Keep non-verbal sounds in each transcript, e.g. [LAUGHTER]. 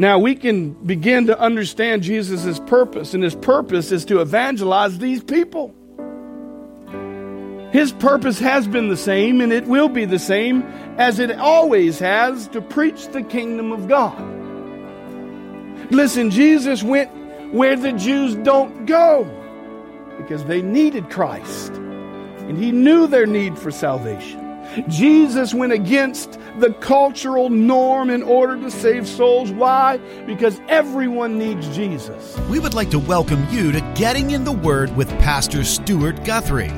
Now we can begin to understand Jesus' purpose, and his purpose is to evangelize these people. His purpose has been the same, and it will be the same as it always has to preach the kingdom of God. Listen, Jesus went where the Jews don't go because they needed Christ, and he knew their need for salvation. Jesus went against the cultural norm in order to save souls. Why? Because everyone needs Jesus. We would like to welcome you to Getting in the Word with Pastor Stuart Guthrie.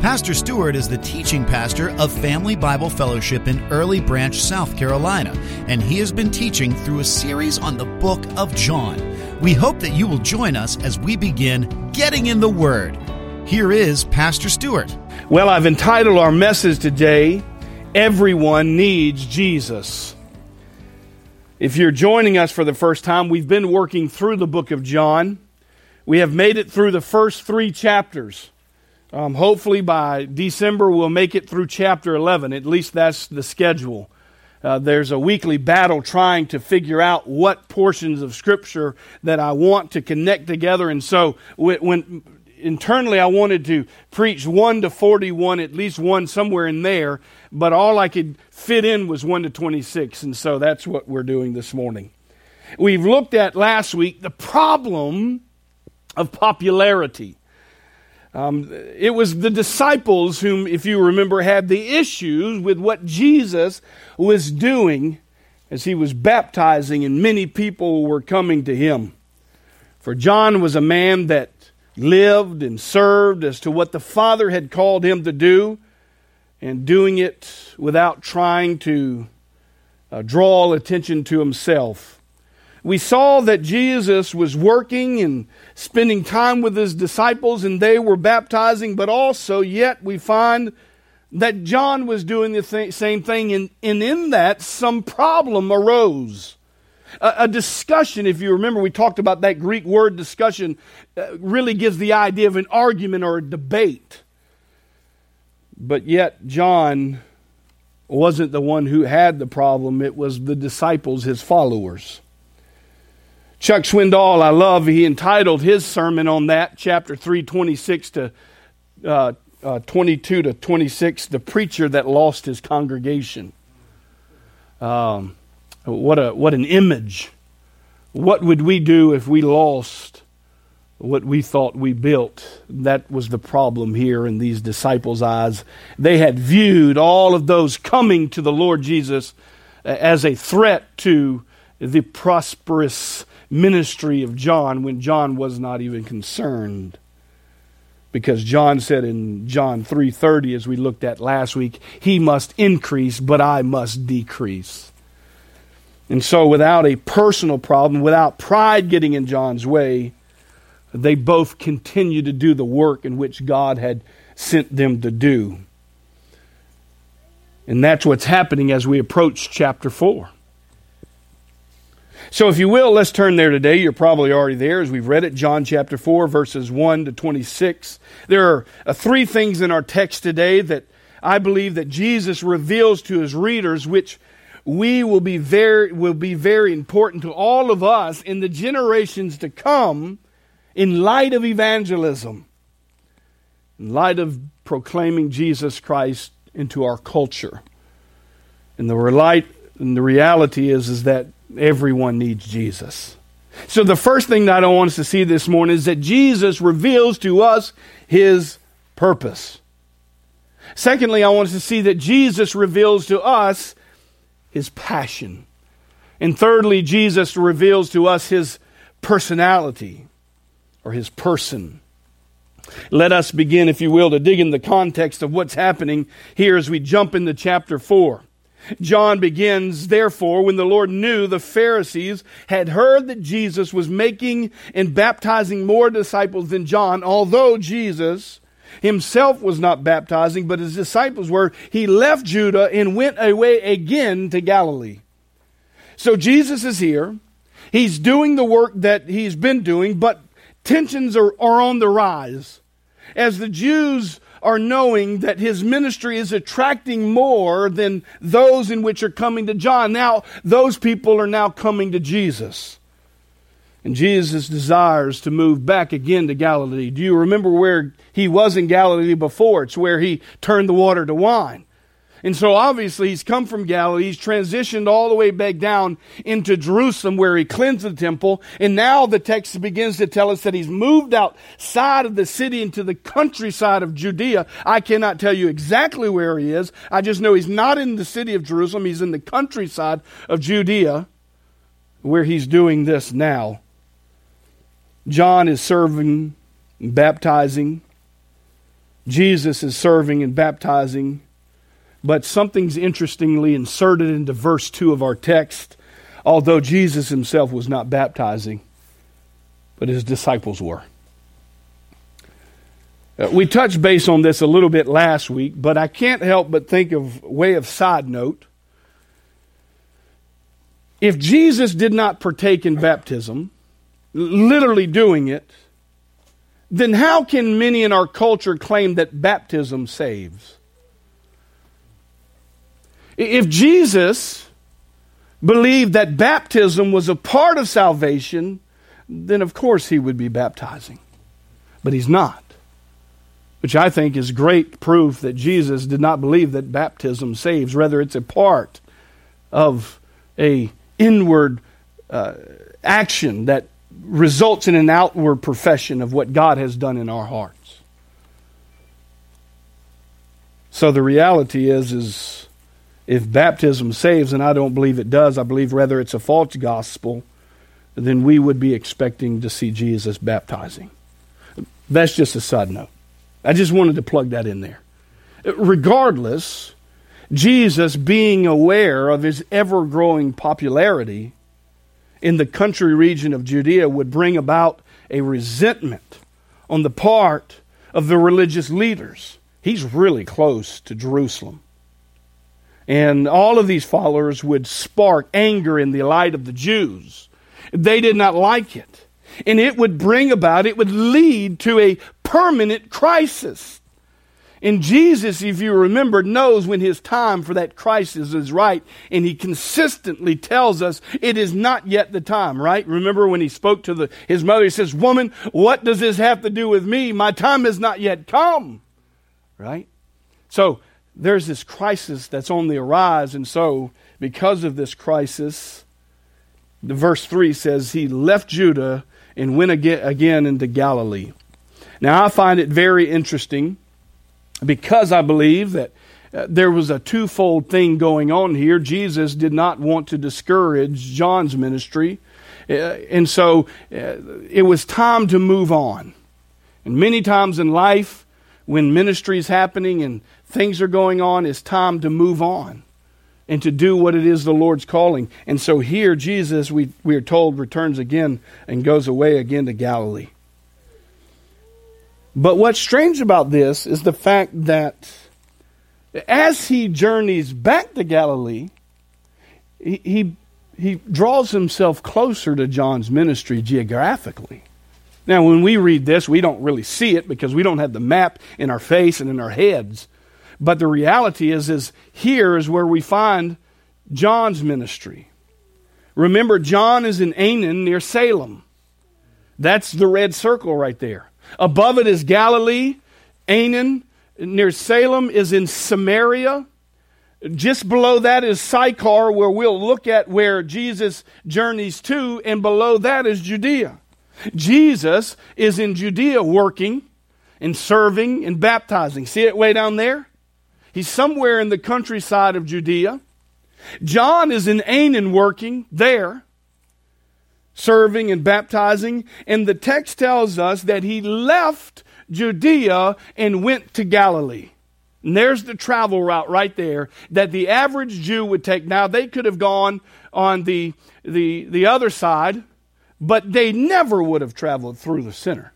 Pastor Stuart is the teaching pastor of Family Bible Fellowship in Early Branch, South Carolina, and he has been teaching through a series on the book of John. We hope that you will join us as we begin Getting in the Word. Here is Pastor Stuart. Well, I've entitled our message today, Everyone Needs Jesus. If you're joining us for the first time, we've been working through the book of John. We have made it through the first three chapters. Um, hopefully, by December, we'll make it through chapter 11. At least that's the schedule. Uh, there's a weekly battle trying to figure out what portions of Scripture that I want to connect together. And so, when, when internally I wanted to preach 1 to 41, at least one somewhere in there, but all I could fit in was 1 to 26. And so that's what we're doing this morning. We've looked at last week the problem of popularity. Um, it was the disciples whom, if you remember, had the issues with what Jesus was doing as he was baptizing, and many people were coming to him. For John was a man that lived and served as to what the Father had called him to do, and doing it without trying to uh, draw attention to himself we saw that Jesus was working and spending time with his disciples and they were baptizing, but also, yet, we find that John was doing the th- same thing, and, and in that, some problem arose. A, a, discussion, if you remember, we talked about that Greek word discussion, uh, really gives the idea of an argument or a debate. But yet, John wasn't the one who had the problem, it was the disciples, his followers. Chuck Swindoll, I love, he entitled his sermon on that, chapter 3, 26 to uh, uh, 22 to 26, The Preacher That Lost His Congregation. Um, what, a, what an image. What would we do if we lost what we thought we built? That was the problem here in these disciples' eyes. They had viewed all of those coming to the Lord Jesus uh, as a threat to the prosperous ministry of John when John was not even concerned. Because John said in John 3:30 as we looked at last week, he must increase but I must decrease. And so without a personal problem, without pride getting in John's way, they both continue to do the work in which God had sent them to do. And that's what's happening as we approach chapter 4. So, if you will, let's turn there today. You're probably already there as we've read it. John chapter 4, verses 1 to 26. There are uh, three things in our text today that I believe that Jesus reveals to his readers, which we will be very, will be very important to all of us in the generations to come in light of evangelism, in light of proclaiming Jesus Christ into our culture. And the, relight, and the reality is, is that Everyone needs Jesus. So, the first thing that I want us to see this morning is that Jesus reveals to us his purpose. Secondly, I want us to see that Jesus reveals to us his passion. And thirdly, Jesus reveals to us his personality or his person. Let us begin, if you will, to dig in the context of what's happening here as we jump into chapter 4. John begins, therefore, when the Lord knew the Pharisees had heard that Jesus was making and baptizing more disciples than John, although Jesus himself was not baptizing, but his disciples were, he left Judah and went away again to Galilee. So Jesus is here. He's doing the work that he's been doing, but tensions are, are on the rise. As the Jews are knowing that his ministry is attracting more than those in which are coming to John. Now, those people are now coming to Jesus. And Jesus desires to move back again to Galilee. Do you remember where he was in Galilee before? It's where he turned the water to wine. And so obviously he's come from Galilee, he's transitioned all the way back down into Jerusalem where he cleansed the temple. And now the text begins to tell us that he's moved outside of the city into the countryside of Judea. I cannot tell you exactly where he is. I just know he's not in the city of Jerusalem. He's in the countryside of Judea where he's doing this now. John is serving and baptizing. Jesus is serving and baptizing. But something's interestingly inserted into verse 2 of our text, although Jesus himself was not baptizing, but his disciples were. Uh, we touched base on this a little bit last week, but I can't help but think of way of side note. If Jesus did not partake in baptism, literally doing it, then how can many in our culture claim that baptism saves? If Jesus believed that baptism was a part of salvation, then of course he would be baptizing. But he's not. Which I think is great proof that Jesus did not believe that baptism saves. Rather, it's a part of a inward uh, action that results in an outward profession of what God has done in our hearts. So the reality is, is if baptism saves, and I don't believe it does, I believe rather it's a false gospel, then we would be expecting to see Jesus baptizing. That's just a side note. I just wanted to plug that in there. Regardless, Jesus, being aware of his ever growing popularity in the country region of Judea, would bring about a resentment on the part of the religious leaders. He's really close to Jerusalem. And all of these followers would spark anger in the light of the Jews. They did not like it. And it would bring about, it would lead to a permanent crisis. And Jesus, if you remember, knows when his time for that crisis is right, and he consistently tells us it is not yet the time, right? Remember when he spoke to the, his mother, he says, Woman, what does this have to do with me? My time has not yet come, right? So there's this crisis that's on the arise, and so because of this crisis, the verse 3 says he left Judah and went again into Galilee. Now, I find it very interesting because I believe that uh, there was a twofold thing going on here. Jesus did not want to discourage John's ministry, uh, and so uh, it was time to move on. And many times in life, when ministry is happening and things are going on, it's time to move on and to do what it is the Lord's calling. And so here, Jesus, we, we are told, returns again and goes away again to Galilee. But what's strange about this is the fact that as he journeys back to Galilee, he, he, he draws himself closer to John's ministry geographically. Now, when we read this, we don't really see it because we don't have the map in our face and in our heads. But the reality is, is here is where we find John's ministry. Remember, John is in Aenon near Salem. That's the red circle right there. Above it is Galilee. Aenon, near Salem is in Samaria. Just below that is Sychar, where we'll look at where Jesus journeys to, and below that is Judea. Jesus is in Judea working and serving and baptizing. See it way down there? He's somewhere in the countryside of Judea. John is in Aenon working there, serving and baptizing. And the text tells us that he left Judea and went to Galilee. And there's the travel route right there that the average Jew would take. Now, they could have gone on the, the, the other side, but they never would have traveled through the center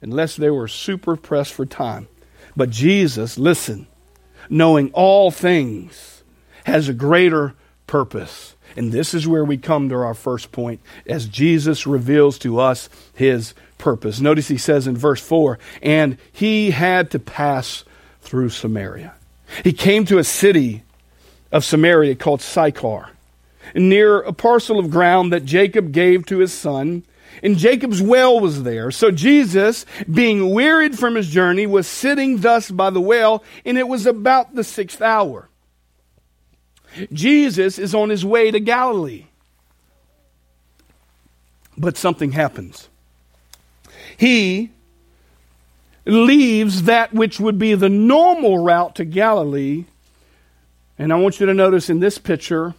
unless they were super pressed for time. But Jesus, listen, knowing all things, has a greater purpose. And this is where we come to our first point as Jesus reveals to us his purpose. Notice he says in verse 4 and he had to pass through Samaria. He came to a city of Samaria called Sychar, near a parcel of ground that Jacob gave to his son. And Jacob's well was there. So Jesus, being wearied from his journey, was sitting thus by the well, and it was about the sixth hour. Jesus is on his way to Galilee. But something happens. He leaves that which would be the normal route to Galilee. And I want you to notice in this picture,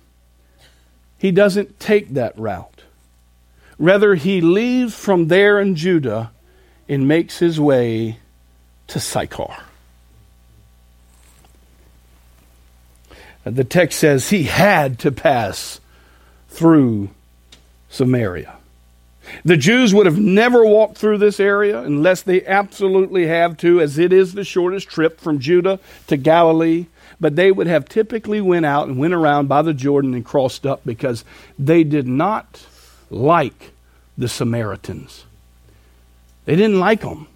he doesn't take that route. Rather, he leaves from there in Judah and makes his way to Sychar. The text says he had to pass through Samaria. The Jews would have never walked through this area unless they absolutely have to, as it is the shortest trip from Judah to Galilee. But they would have typically went out and went around by the Jordan and crossed up because they did not like the Samaritans. They didn't like them.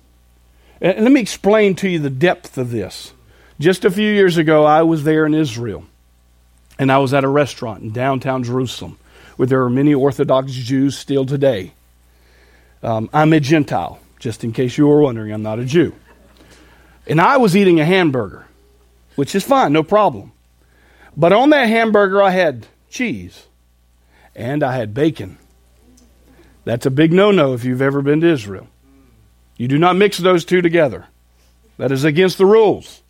And let me explain to you the depth of this. Just a few years ago, I was there in Israel, and I was at a restaurant in downtown Jerusalem where there are many Orthodox Jews still today. Um, I'm a Gentile, just in case you were wondering, I'm not a Jew. And I was eating a hamburger, which is fine, no problem. But on that hamburger, I had cheese and I had bacon. That's a big no no if you've ever been to Israel. You do not mix those two together, that is against the rules.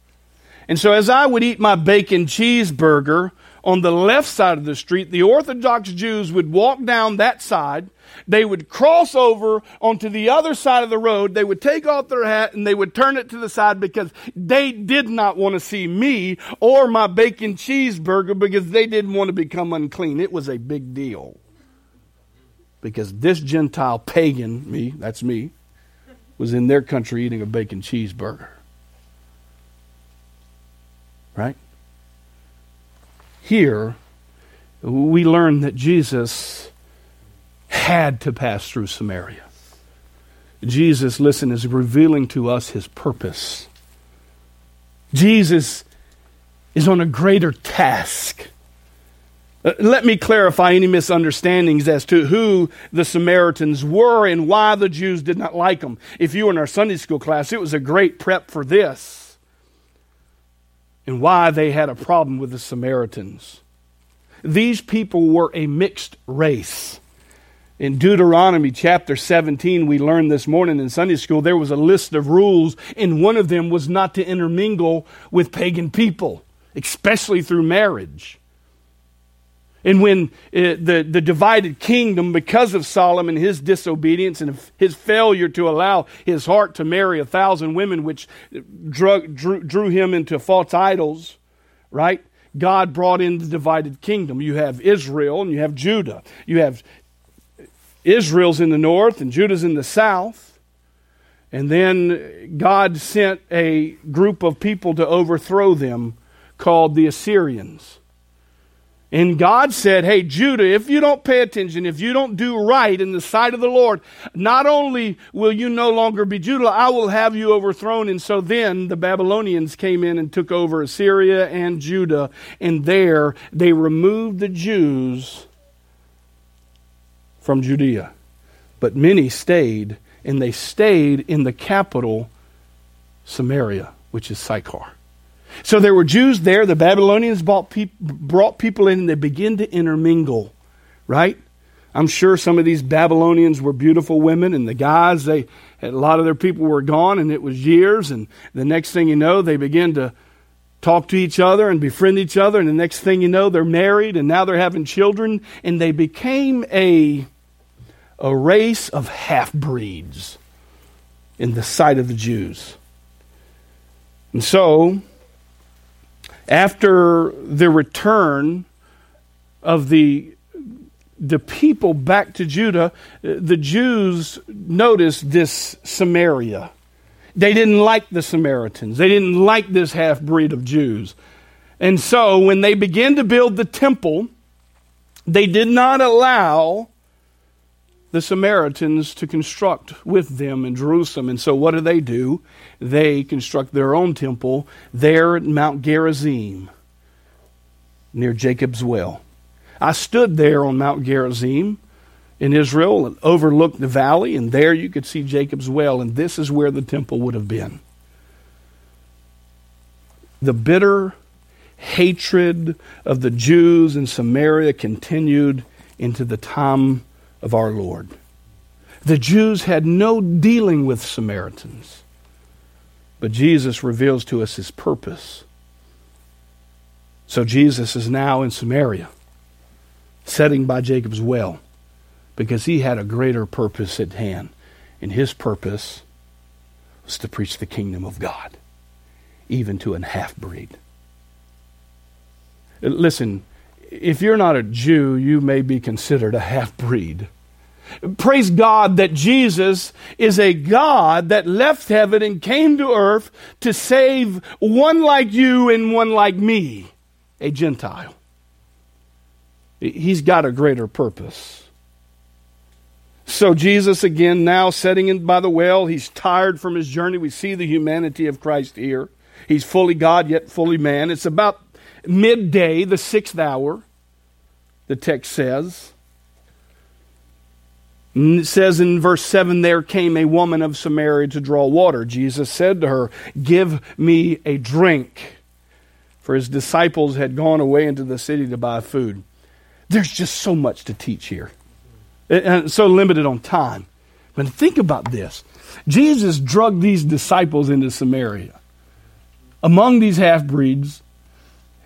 And so, as I would eat my bacon cheeseburger, on the left side of the street, the Orthodox Jews would walk down that side. They would cross over onto the other side of the road. They would take off their hat and they would turn it to the side because they did not want to see me or my bacon cheeseburger because they didn't want to become unclean. It was a big deal. Because this Gentile pagan, me, that's me, was in their country eating a bacon cheeseburger. Right? Here, we learn that Jesus had to pass through Samaria. Jesus, listen, is revealing to us his purpose. Jesus is on a greater task. Uh, let me clarify any misunderstandings as to who the Samaritans were and why the Jews did not like them. If you were in our Sunday school class, it was a great prep for this and why they had a problem with the Samaritans. These people were a mixed race. In Deuteronomy chapter 17, we learned this morning in Sunday school, there was a list of rules, and one of them was not to intermingle with pagan people, especially through marriage. And when uh, the, the divided kingdom, because of Solomon, his disobedience and his failure to allow his heart to marry a thousand women, which drew, drew him into false idols, right? God brought in the divided kingdom. You have Israel and you have Judah. You have Israel's in the north and Judah's in the south. And then God sent a group of people to overthrow them called the Assyrians. And God said, Hey, Judah, if you don't pay attention, if you don't do right in the sight of the Lord, not only will you no longer be Judah, I will have you overthrown. And so then the Babylonians came in and took over Assyria and Judah. And there they removed the Jews from Judea. But many stayed, and they stayed in the capital, Samaria, which is Sychar. So there were Jews there. The Babylonians pe- brought people in and they began to intermingle, right? I'm sure some of these Babylonians were beautiful women, and the guys, they a lot of their people were gone, and it was years. And the next thing you know, they begin to talk to each other and befriend each other, and the next thing you know, they're married, and now they're having children, and they became a a race of half breeds in the sight of the Jews. And so after the return of the the people back to Judah, the Jews noticed this Samaria. They didn't like the Samaritans. They didn't like this half breed of Jews. And so when they began to build the temple, They did not allow the Samaritans to construct with them in Jerusalem. And so what do they do? They construct their own temple there at Mount Gerizim near Jacob's well. I stood there on Mount Gerizim in Israel and overlooked the valley, and there you could see Jacob's well, and this is where the temple would have been. The bitter hatred of the Jews in Samaria continued into the time of our Lord. The Jews had no dealing with Samaritans, but Jesus reveals to us his purpose. So Jesus is now in Samaria, setting by Jacob's well, because he had a greater purpose at hand. And his purpose was to preach the kingdom of God, even to an half breed. Listen, if you're not a Jew, you may be considered a half breed. Praise God that Jesus is a God that left heaven and came to earth to save one like you and one like me, a Gentile. He's got a greater purpose. So, Jesus, again, now setting in by the well, he's tired from his journey. We see the humanity of Christ here. He's fully God, yet fully man. It's about midday, the sixth hour, the text says. It says in verse 7 there came a woman of Samaria to draw water. Jesus said to her, Give me a drink. For his disciples had gone away into the city to buy food. There's just so much to teach here, and so limited on time. But think about this Jesus drugged these disciples into Samaria among these half breeds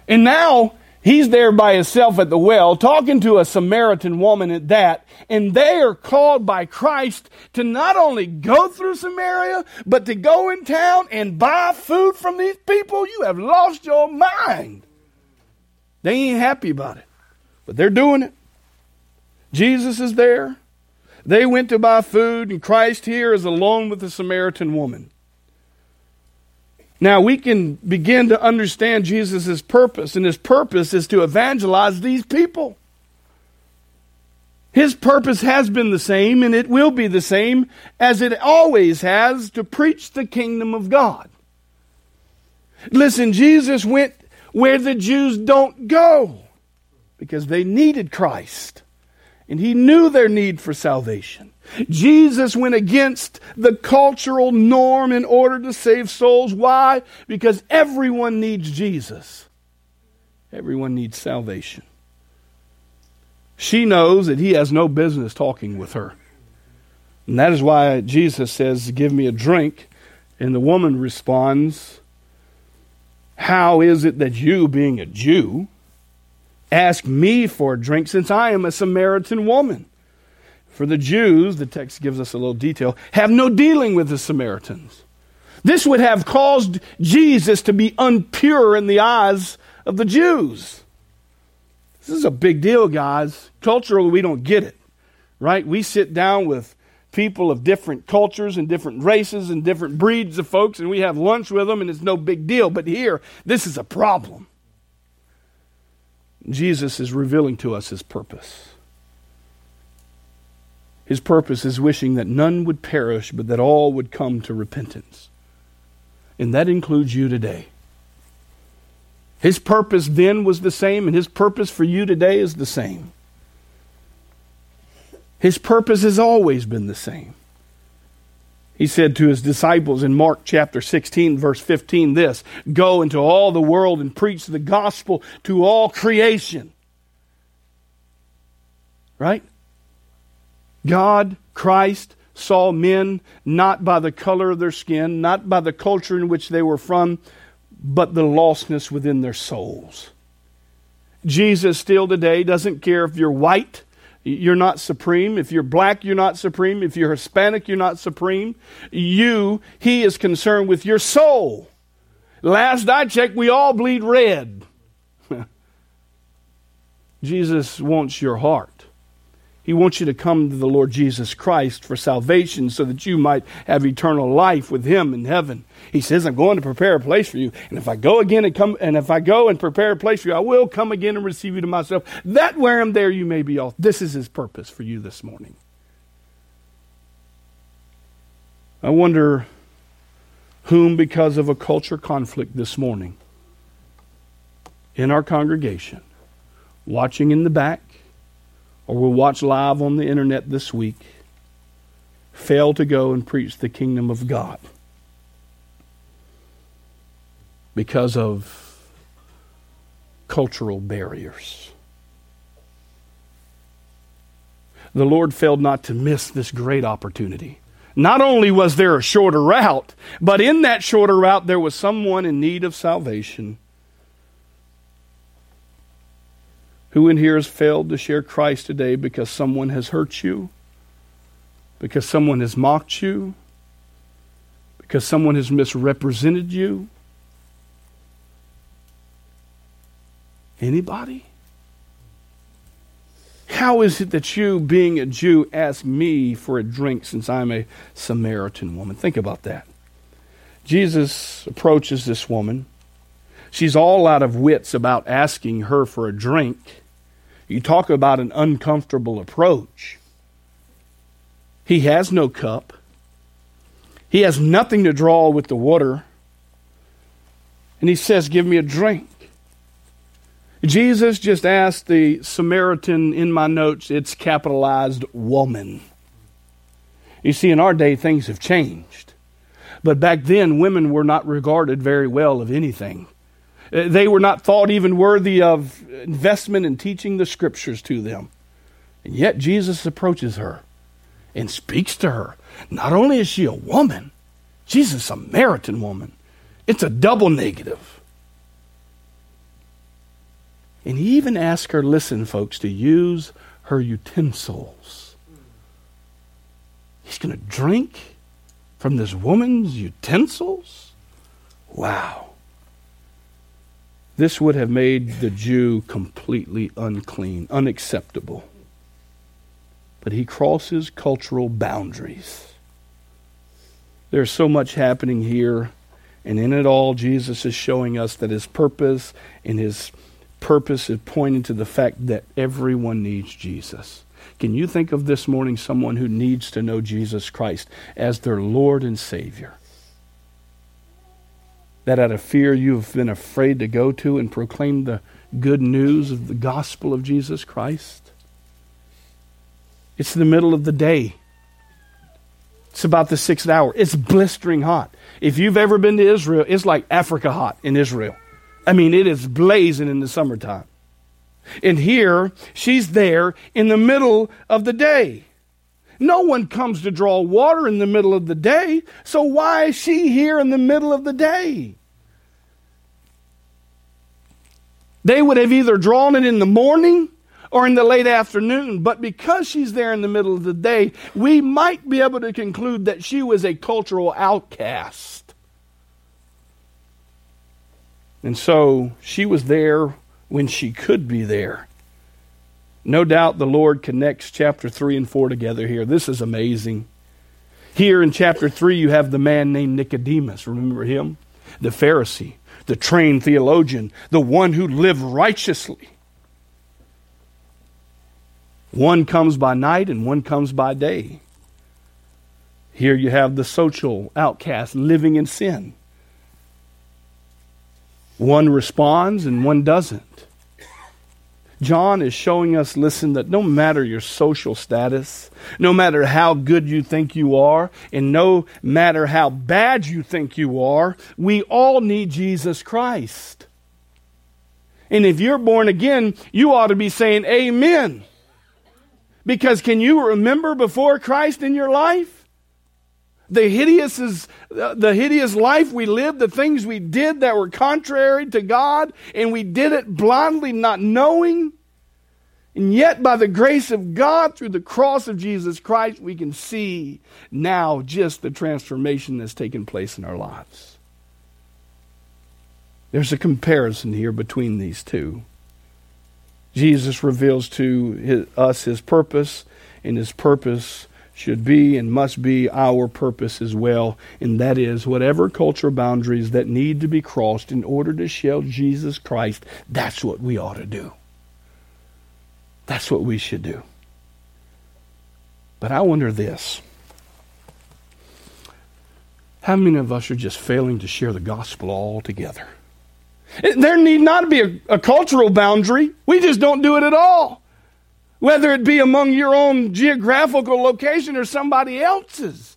and now he's there by himself at the well, talking to a Samaritan woman at that, and they are called by Christ to not only go through Samaria, but to go in town and buy food from these people. You have lost your mind. They ain't happy about it, but they're doing it. Jesus is there. They went to buy food, and Christ here is alone with the Samaritan woman. Now we can begin to understand Jesus' purpose, and his purpose is to evangelize these people. His purpose has been the same, and it will be the same as it always has to preach the kingdom of God. Listen, Jesus went where the Jews don't go because they needed Christ, and he knew their need for salvation. Jesus went against the cultural norm in order to save souls. Why? Because everyone needs Jesus. Everyone needs salvation. She knows that he has no business talking with her. And that is why Jesus says, Give me a drink. And the woman responds, How is it that you, being a Jew, ask me for a drink since I am a Samaritan woman? For the Jews, the text gives us a little detail, have no dealing with the Samaritans. This would have caused Jesus to be unpure in the eyes of the Jews. This is a big deal, guys. Culturally, we don't get it, right? We sit down with people of different cultures and different races and different breeds of folks, and we have lunch with them, and it's no big deal. But here, this is a problem. Jesus is revealing to us his purpose. His purpose is wishing that none would perish, but that all would come to repentance. And that includes you today. His purpose then was the same, and his purpose for you today is the same. His purpose has always been the same. He said to his disciples in Mark chapter 16, verse 15, this Go into all the world and preach the gospel to all creation. Right? God, Christ, saw men not by the color of their skin, not by the culture in which they were from, but the lostness within their souls. Jesus still today doesn't care if you're white, you're not supreme. If you're black, you're not supreme. If you're Hispanic, you're not supreme. You, He is concerned with your soul. Last I checked, we all bleed red. [LAUGHS] Jesus wants your heart. He wants you to come to the Lord Jesus Christ for salvation so that you might have eternal life with him in heaven. He says, I'm going to prepare a place for you. And if I go again and come and if I go and prepare a place for you, I will come again and receive you to myself. That where I'm there you may be all. This is his purpose for you this morning. I wonder whom, because of a culture conflict this morning in our congregation, watching in the back, or will watch live on the internet this week, fail to go and preach the kingdom of God because of cultural barriers. The Lord failed not to miss this great opportunity. Not only was there a shorter route, but in that shorter route there was someone in need of salvation. Who in here has failed to share Christ today because someone has hurt you? Because someone has mocked you? Because someone has misrepresented you? Anybody? How is it that you, being a Jew, ask me for a drink since I'm a Samaritan woman? Think about that. Jesus approaches this woman. She's all out of wits about asking her for a drink. You talk about an uncomfortable approach. He has no cup. He has nothing to draw with the water. And he says, Give me a drink. Jesus just asked the Samaritan in my notes, it's capitalized woman. You see, in our day, things have changed. But back then, women were not regarded very well of anything. They were not thought even worthy of investment in teaching the scriptures to them. And yet, Jesus approaches her and speaks to her. Not only is she a woman, she's a Samaritan woman. It's a double negative. And he even asked her, listen, folks, to use her utensils. He's going to drink from this woman's utensils? Wow. This would have made the Jew completely unclean, unacceptable. But he crosses cultural boundaries. There's so much happening here, and in it all, Jesus is showing us that his purpose and his purpose is pointing to the fact that everyone needs Jesus. Can you think of this morning someone who needs to know Jesus Christ as their Lord and Savior? That out of fear you've been afraid to go to and proclaim the good news of the gospel of Jesus Christ? It's the middle of the day. It's about the sixth hour. It's blistering hot. If you've ever been to Israel, it's like Africa hot in Israel. I mean, it is blazing in the summertime. And here, she's there in the middle of the day. No one comes to draw water in the middle of the day, so why is she here in the middle of the day? They would have either drawn it in the morning or in the late afternoon, but because she's there in the middle of the day, we might be able to conclude that she was a cultural outcast. And so she was there when she could be there. No doubt the Lord connects chapter 3 and 4 together here. This is amazing. Here in chapter 3, you have the man named Nicodemus. Remember him? The Pharisee, the trained theologian, the one who lived righteously. One comes by night and one comes by day. Here you have the social outcast living in sin. One responds and one doesn't. John is showing us, listen, that no matter your social status, no matter how good you think you are, and no matter how bad you think you are, we all need Jesus Christ. And if you're born again, you ought to be saying amen. Because can you remember before Christ in your life? The hideous is uh, the hideous life we lived, the things we did that were contrary to God, and we did it blindly, not knowing. And yet, by the grace of God, through the cross of Jesus Christ, we can see now just the transformation that's taken place in our lives. There's a comparison here between these two. Jesus reveals to his, us his purpose and his purpose should be and must be our purpose as well, and that is whatever cultural boundaries that need to be crossed in order to show Jesus Christ, that's what we ought to do. That's what we should do. But I wonder this. How many of us are just failing to share the gospel altogether? There need not be a, a, cultural boundary. We just don't do it at all. Whether it be among your own geographical location or somebody else's.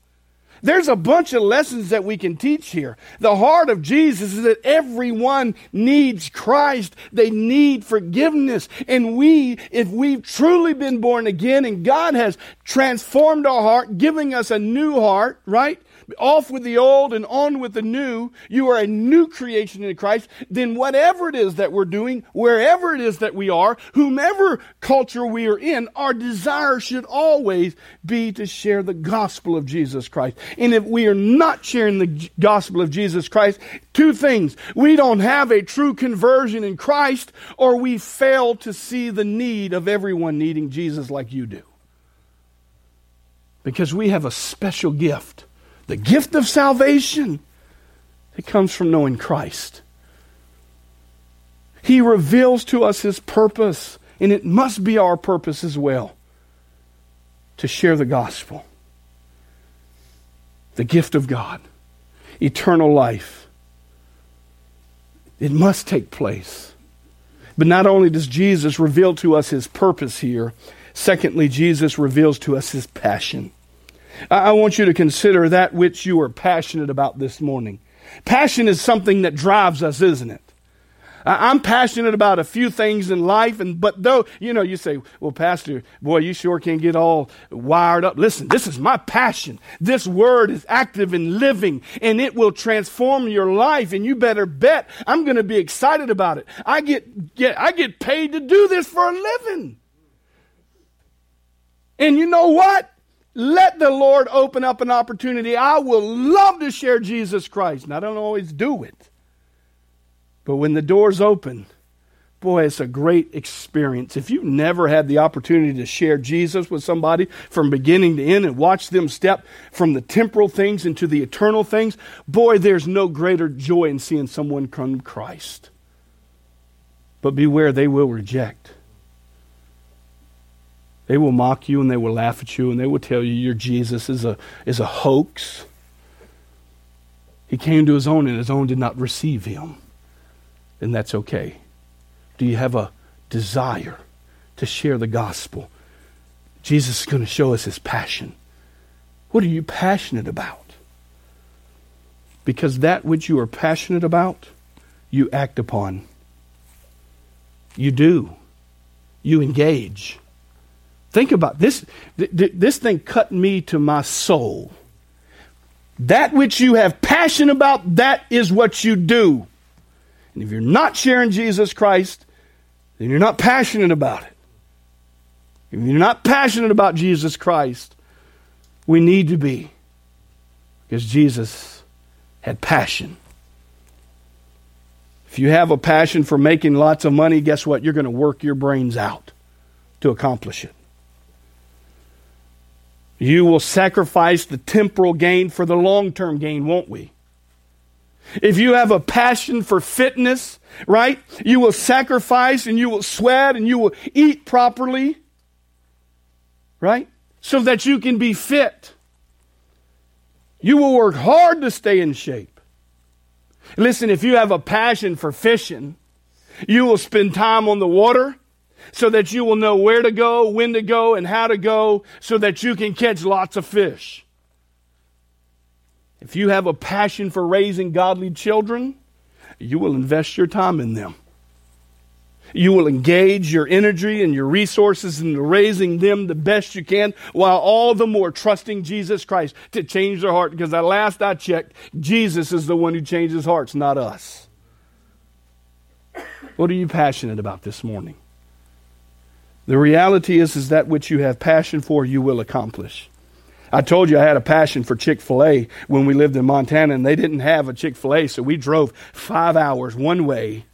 There's a bunch of lessons that we can teach here. The heart of Jesus is that everyone needs Christ. They need forgiveness. And we, if we've truly been born again and God has transformed our heart, giving us a new heart, right? Off with the old and on with the new, you are a new creation in Christ, then whatever it is that we're doing, wherever it is that we are, whomever culture we are in, our desire should always be to share the gospel of Jesus Christ. And if we are not sharing the gospel of Jesus Christ, two things. We don't have a true conversion in Christ, or we fail to see the need of everyone needing Jesus like you do. Because we have a special gift the gift of salvation, it comes from knowing Christ. He reveals to us His purpose, and it must be our purpose as well to share the gospel. The gift of God, eternal life. It must take place. But not only does Jesus reveal to us his purpose here, secondly, Jesus reveals to us his passion. I want you to consider that which you are passionate about this morning. Passion is something that drives us, isn't it? I'm passionate about a few things in life, and but though you know, you say, "Well, Pastor, boy, you sure can get all wired up." Listen, this is my passion. This word is active and living, and it will transform your life. And you better bet I'm going to be excited about it. I get, get I get paid to do this for a living, and you know what? Let the Lord open up an opportunity. I will love to share Jesus Christ. And I don't always do it. But when the doors open, boy, it's a great experience. If you've never had the opportunity to share Jesus with somebody from beginning to end and watch them step from the temporal things into the eternal things, boy, there's no greater joy in seeing someone come to Christ. But beware, they will reject. They will mock you and they will laugh at you and they will tell you your Jesus is a, is a hoax. He came to his own and his own did not receive him. And that's okay. Do you have a desire to share the gospel? Jesus is going to show us his passion. What are you passionate about? Because that which you are passionate about, you act upon. You do. You engage. Think about this. This thing cut me to my soul. That which you have passion about, that is what you do. And if you're not sharing Jesus Christ, then you're not passionate about it. If you're not passionate about Jesus Christ, we need to be. Because Jesus had passion. If you have a passion for making lots of money, guess what? You're going to work your brains out to accomplish it. You will sacrifice the temporal gain for the long term gain, won't we? If you have a passion for fitness, right, you will sacrifice and you will sweat and you will eat properly, right, so that you can be fit. You will work hard to stay in shape. Listen, if you have a passion for fishing, you will spend time on the water so that you will know where to go, when to go, and how to go so that you can catch lots of fish. If you have a passion for raising godly children, you will invest your time in them. You will engage your energy and your resources into raising them the best you can, while all the more trusting Jesus Christ to change their heart. Because at last I checked, Jesus is the one who changes hearts, not us. What are you passionate about this morning? The reality is, is that which you have passion for, you will accomplish. I told you I had a passion for Chick fil A when we lived in Montana, and they didn't have a Chick fil A, so we drove five hours one way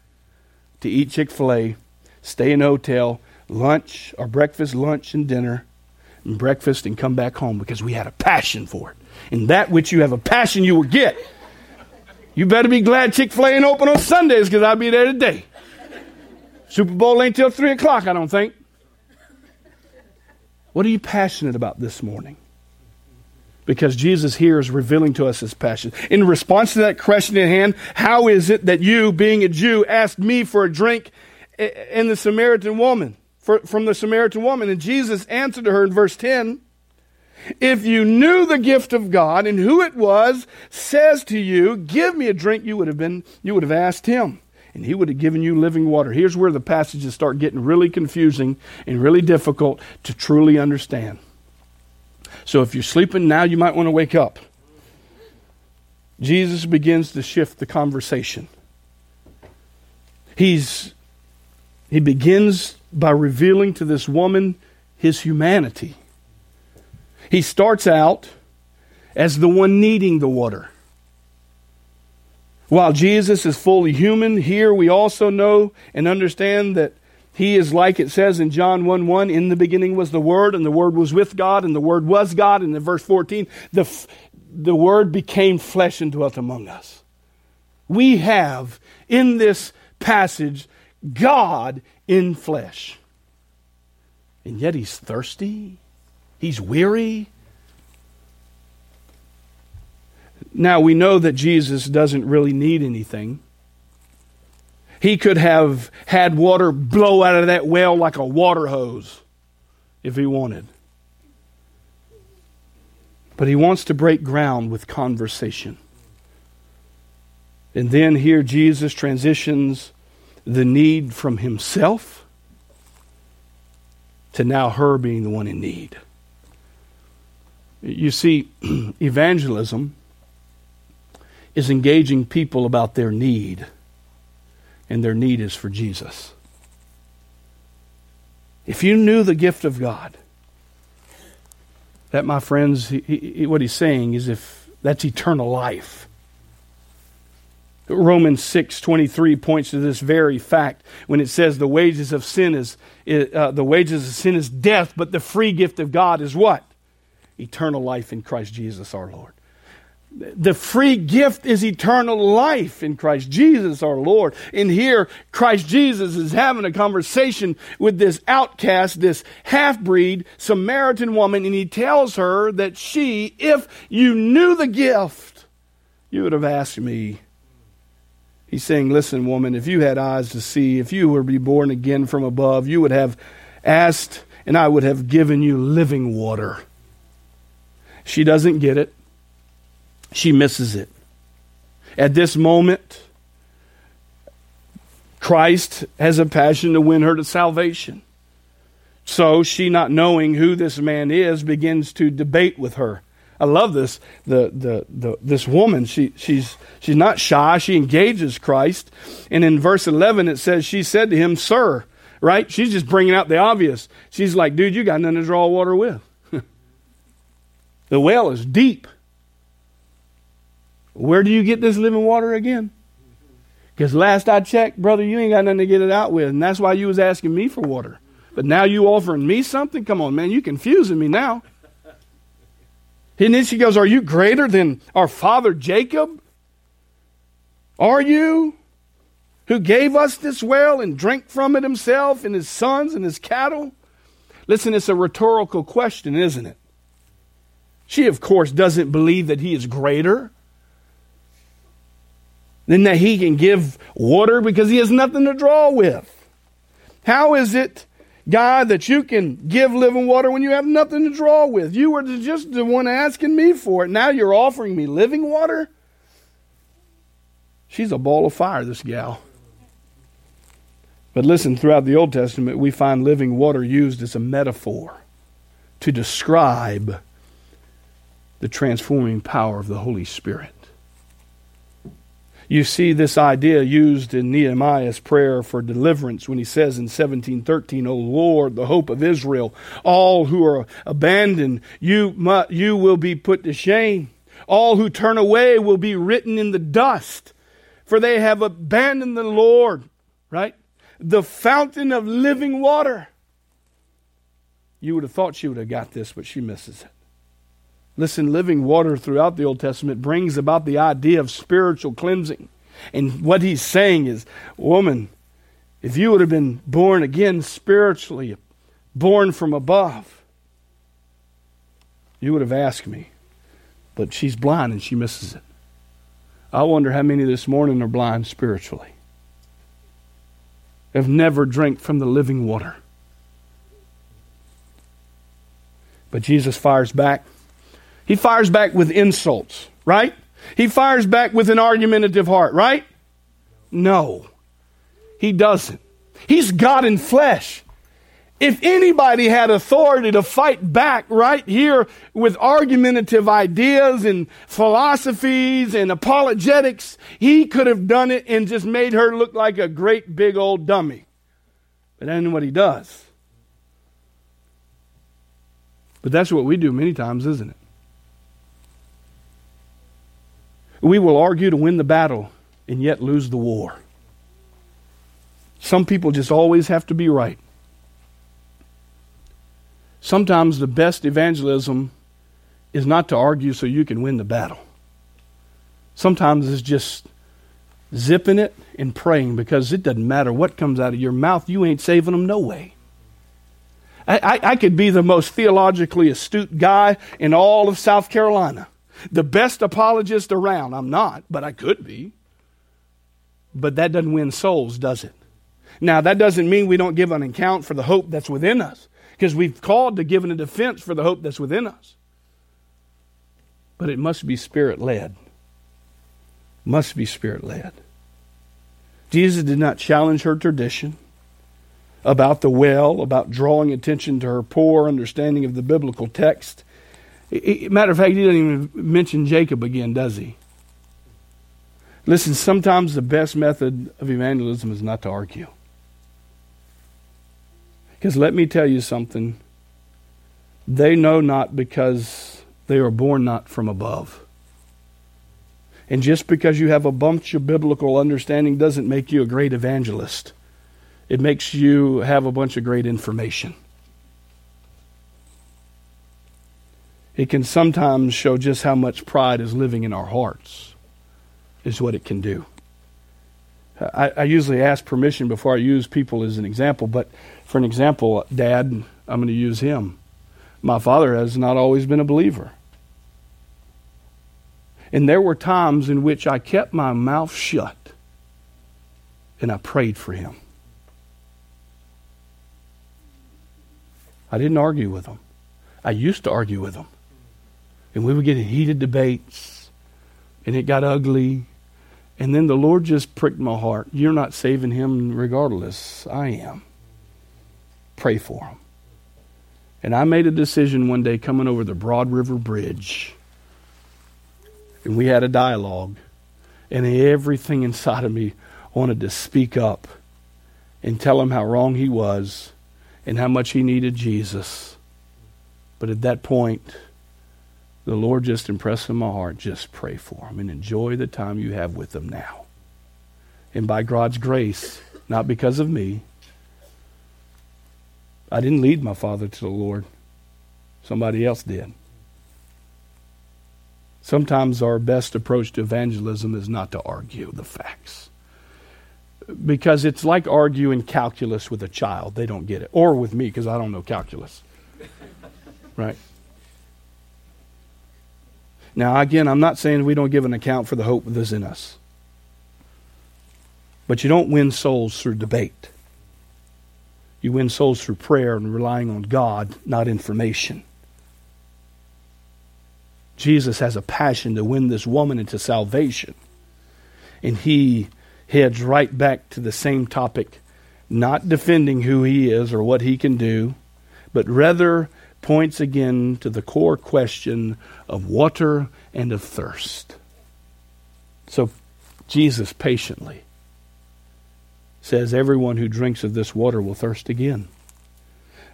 to eat Chick fil A, stay in a hotel, lunch or breakfast, lunch, and dinner, and breakfast and come back home because we had a passion for it. And that which you have a passion, you will get. You better be glad Chick fil A ain't open on Sundays because I'll be there today. Super Bowl ain't till 3 o'clock, I don't think. What are you passionate about this morning? Because Jesus here is revealing to us his passion. In response to that question at hand, how is it that you, being a Jew, asked me for a drink and the Samaritan woman? For, from the Samaritan woman. And Jesus answered to her in verse 10 If you knew the gift of God and who it was says to you, Give me a drink, you would have been, you would have asked him and he would have given you living water. Here's where the passages start getting really confusing and really difficult to truly understand. So if you're sleeping now, you might want to wake up. Jesus begins to shift the conversation. He's, he begins by revealing to this woman his humanity. He starts out as the one needing the water. While Jesus is fully human, here we also know and understand that he is like it says in John 1 1, in the beginning was the Word, and the Word was with God, and the Word was God. And in verse 14, the, the Word became flesh and dwelt among us. We have in this passage God in flesh. And yet he's thirsty, he's weary, Now, we know that Jesus doesn't really need anything. He could have had water blow out of that well like a water hose if he wanted. But he wants to break ground with conversation. And then here Jesus transitions the need from himself to now her being the one in need. You see, [CLEARS THROAT] evangelism is engaging people about their need, and their need is for Jesus. If you knew the gift of God, that, my friends, he, he, what he's saying is if that's eternal life. Romans 6:23 points to this very fact when it says the wages of sin is uh, the wages of sin is death but the free gift of God is what? Eternal life in Christ Jesus our Lord the free gift is eternal life in Christ Jesus our Lord. And here, Christ Jesus is having a conversation with this outcast, this half breed Samaritan woman, and he tells her that she, if you knew the gift, you would have asked me. He's saying, Listen, woman, if you had eyes to see, if you were to be born again from above, you would have asked, and I would have given you living water. She doesn't get it she misses it. At this moment, Christ has a passion to win her to salvation. So she, not knowing who this man is, begins to debate with her. I love this. The, the, the, this woman, she, she's, she's not shy. She engages Christ. And in verse 11, it says, She said to him, Sir, right? She's just bringing out the obvious. She's like, Dude, you got nothing to draw water with. [LAUGHS] the well is deep. Where do you get this living water again? Because last I checked, brother, you ain't got nothing to get it out with. And that's why you was asking me for water. But now you offering me something? Come on, man, you confusing me now. And then she goes, Are you greater than our father Jacob? Are you? Who gave us this well and drank from it himself and his sons and his cattle? Listen, it's a rhetorical question, isn't it? She, of course, doesn't believe that he is greater than that he can give water because he has nothing to draw with. How is it, God, that you can give living water when you have nothing to draw with? You were just the one asking me for it. Now you're offering me living water? She's a ball of fire, this gal. But listen, throughout the Old Testament, we find living water used as a metaphor to describe the transforming power of the Holy Spirit. You see this idea used in Nehemiah's prayer for deliverance when he says in 1713, O Lord, the hope of Israel, all who are abandoned, you, you will be put to shame. All who turn away will be written in the dust, for they have abandoned the Lord, right? The fountain of living water. You would have thought she would have got this, but she misses it. Listen, living water throughout the Old Testament brings about the idea of spiritual cleansing. And what he's saying is, woman, if you would have been born again spiritually, born from above, you would have asked me. But she's blind and she misses it. I wonder how many this morning are blind spiritually, have never drank from the living water. But Jesus fires back. He fires back with insults, right? He fires back with an argumentative heart, right? No, he doesn't. He's God in flesh. If anybody had authority to fight back right here with argumentative ideas and philosophies and apologetics, he could have done it and just made her look like a great big old dummy. But that isn't what he does. But that's what we do many times, isn't it? We will argue to win the battle and yet lose the war. Some people just always have to be right. Sometimes the best evangelism is not to argue so you can win the battle. Sometimes it's just zipping it and praying because it doesn't matter what comes out of your mouth, you ain't saving them no way. I, I, I could be the most theologically astute guy in all of South Carolina, the best apologist around. I'm not, but I could be. But that doesn't win souls, does it? Now, that doesn't mean we don't give an account for the hope that's within us because we've called to give a defense for the hope that's within us. But it must be spirit led. Must be spirit led. Jesus did not challenge her tradition about the well, about drawing attention to her poor understanding of the biblical text. Matter of fact, he doesn't even mention Jacob again, does he? Listen, sometimes the best method of evangelism is not to argue. Because let me tell you something. They know not because they are born not from above. And just because you have a bunch of biblical understanding doesn't make you a great evangelist. It makes you have a bunch of great information. It can sometimes show just how much pride is living in our hearts, is what it can do. I, I usually ask permission before I use people as an example, but for an example, Dad, I'm going to use him. My father has not always been a believer. And there were times in which I kept my mouth shut and I prayed for him. I didn't argue with him. I used to argue with him. And we would get in heated debates, and it got ugly, and then the Lord just pricked my heart. You're not saving him regardless. I am. Pray for him. And I made a decision one day coming over the Broad River Bridge. And we had a dialogue. And everything inside of me wanted to speak up and tell him how wrong he was and how much he needed Jesus. But at that point, the Lord just impressed in my heart just pray for them and enjoy the time you have with them now. And by God's grace, not because of me, I didn't lead my father to the Lord, somebody else did. Sometimes our best approach to evangelism is not to argue the facts. Because it's like arguing calculus with a child. They don't get it. Or with me, because I don't know calculus. Right? Now, again, I'm not saying we don't give an account for the hope that's in us. But you don't win souls through debate. You win souls through prayer and relying on God, not information. Jesus has a passion to win this woman into salvation. And he heads right back to the same topic, not defending who he is or what he can do, but rather points again to the core question of water and of thirst. So Jesus patiently says, Everyone who drinks of this water will thirst again.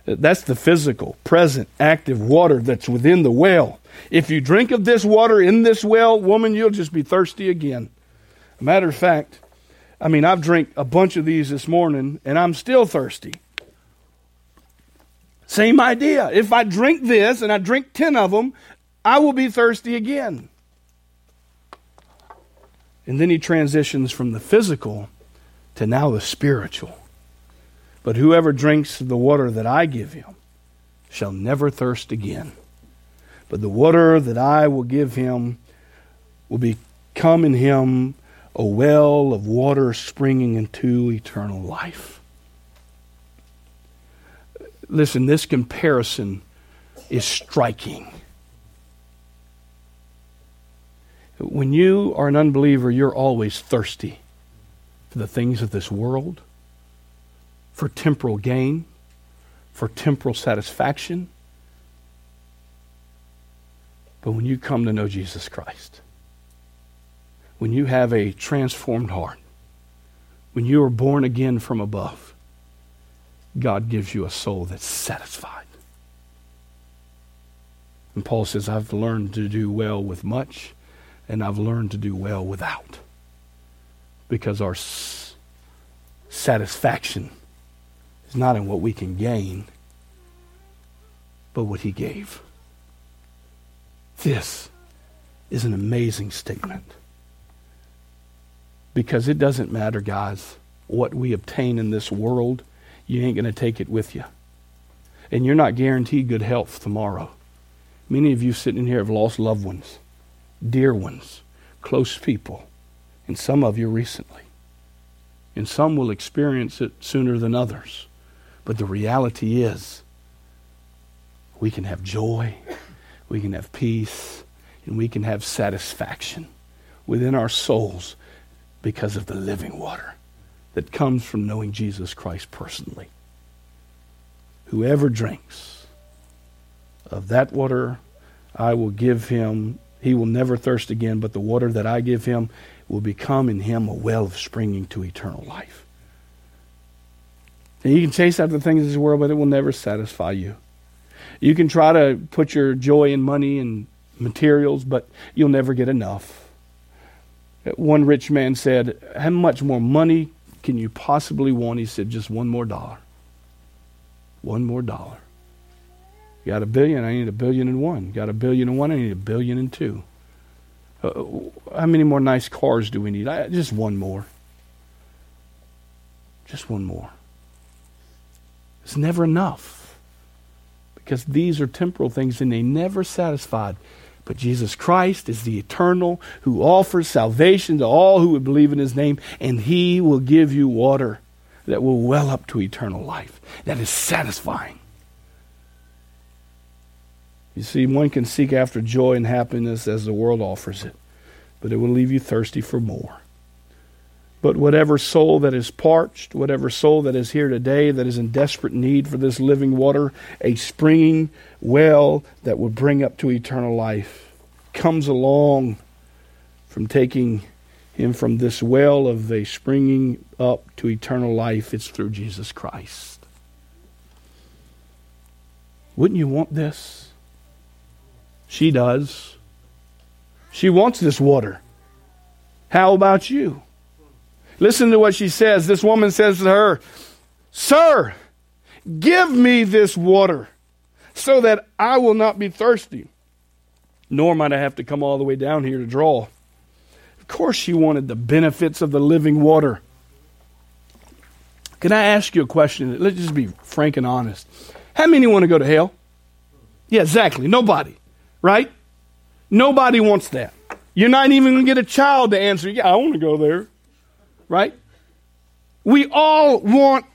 That's the physical, present, active water that's within the well. If you drink of this water in this well, woman, you'll just be thirsty again. Matter of fact, I mean, I've drank a bunch of these this morning and I'm still thirsty. Same idea. If I drink this and I drink 10 of them, I will be thirsty again. And then he transitions from the physical to now the spiritual. But whoever drinks the water that I give him shall never thirst again. But the water that I will give him will become in him a well of water springing into eternal life. Listen, this comparison is striking. When you are an unbeliever, you're always thirsty for the things of this world, for temporal gain, for temporal satisfaction. But when you come to know Jesus Christ, when you have a transformed heart, when you are born again from above, God gives you a soul that's satisfied. And Paul says, I've learned to do well with much, and I've learned to do well without. Because our s- satisfaction is not in what we can gain, but what he gave. This is an amazing statement. Because it doesn't matter, guys, what we obtain in this world you ain't going to take it with you. And you're not guaranteed good health tomorrow. Many of you sitting here have lost loved ones, dear ones, close people, and some of you recently. And some will experience it sooner than others. But the reality is, we can have joy, we can have peace, and we can have satisfaction within our souls because of the living water that comes from knowing Jesus Christ personally. Whoever drinks of that water, I will give him, he will never thirst again, but the water that I give him will become in him a well of springing to eternal life. And you can chase after things of this world, but it will never satisfy you. You can try to put your joy in money and materials, but you'll never get enough. One rich man said, How much more money can you possibly want? He said, Just one more dollar. One more dollar. Got a billion, I need a billion and one. Got a billion and one, I need a billion and two. Uh, how many more nice cars do we need? I, just one more. Just one more. It's never enough. Because these are temporal things and they never satisfied. But Jesus Christ is the eternal who offers salvation to all who would believe in his name, and he will give you water that will well up to eternal life, that is satisfying. You see, one can seek after joy and happiness as the world offers it, but it will leave you thirsty for more. But whatever soul that is parched, whatever soul that is here today that is in desperate need for this living water, a springing well that will bring up to eternal life, comes along from taking him from this well of a springing up to eternal life. It's through Jesus Christ. Wouldn't you want this? She does. She wants this water. How about you? Listen to what she says. This woman says to her, Sir, give me this water so that I will not be thirsty, nor might I have to come all the way down here to draw. Of course, she wanted the benefits of the living water. Can I ask you a question? Let's just be frank and honest. How many want to go to hell? Yeah, exactly. Nobody, right? Nobody wants that. You're not even going to get a child to answer, Yeah, I want to go there right? We all want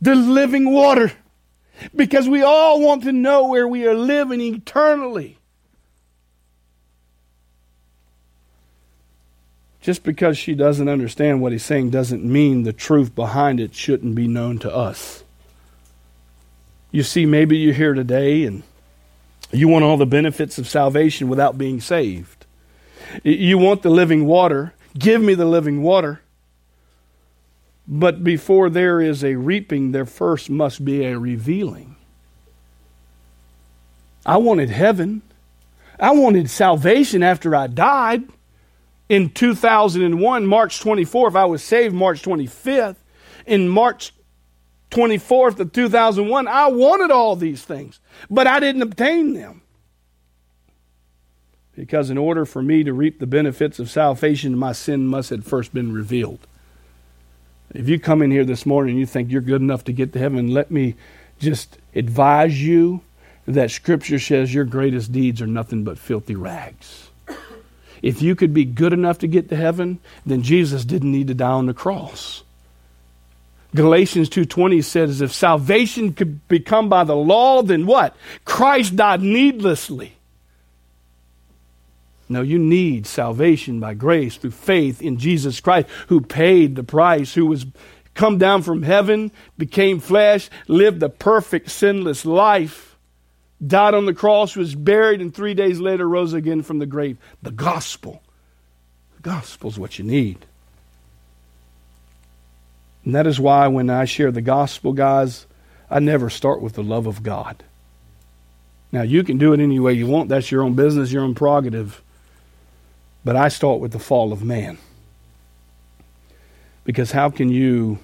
the living water because we all want to know where we are living eternally. Just because she doesn't understand what he's saying doesn't mean the truth behind it shouldn't be known to us. You see, maybe you're here today and you want all the benefits of salvation without being saved. You want the living water. Give me the living water. But before there is a reaping, there first must be a revealing. I wanted heaven. I wanted salvation after I died in 2001, March 24th. I was saved March 25th. In March 24th of 2001, I wanted all these things, but I didn't obtain them. Because in order for me to reap the benefits of salvation, my sin must have first been revealed. If you come in here this morning and you think you're good enough to get to heaven, let me just advise you that Scripture says your greatest deeds are nothing but filthy rags. If you could be good enough to get to heaven, then Jesus didn't need to die on the cross. Galatians 2:20 says if salvation could become by the law then what? Christ died needlessly. No, you need salvation by grace through faith in Jesus Christ, who paid the price, who was come down from heaven, became flesh, lived a perfect, sinless life, died on the cross, was buried, and three days later rose again from the grave. The gospel. The gospel is what you need. And that is why when I share the gospel, guys, I never start with the love of God. Now, you can do it any way you want. That's your own business, your own prerogative. But I start with the fall of man. Because how can you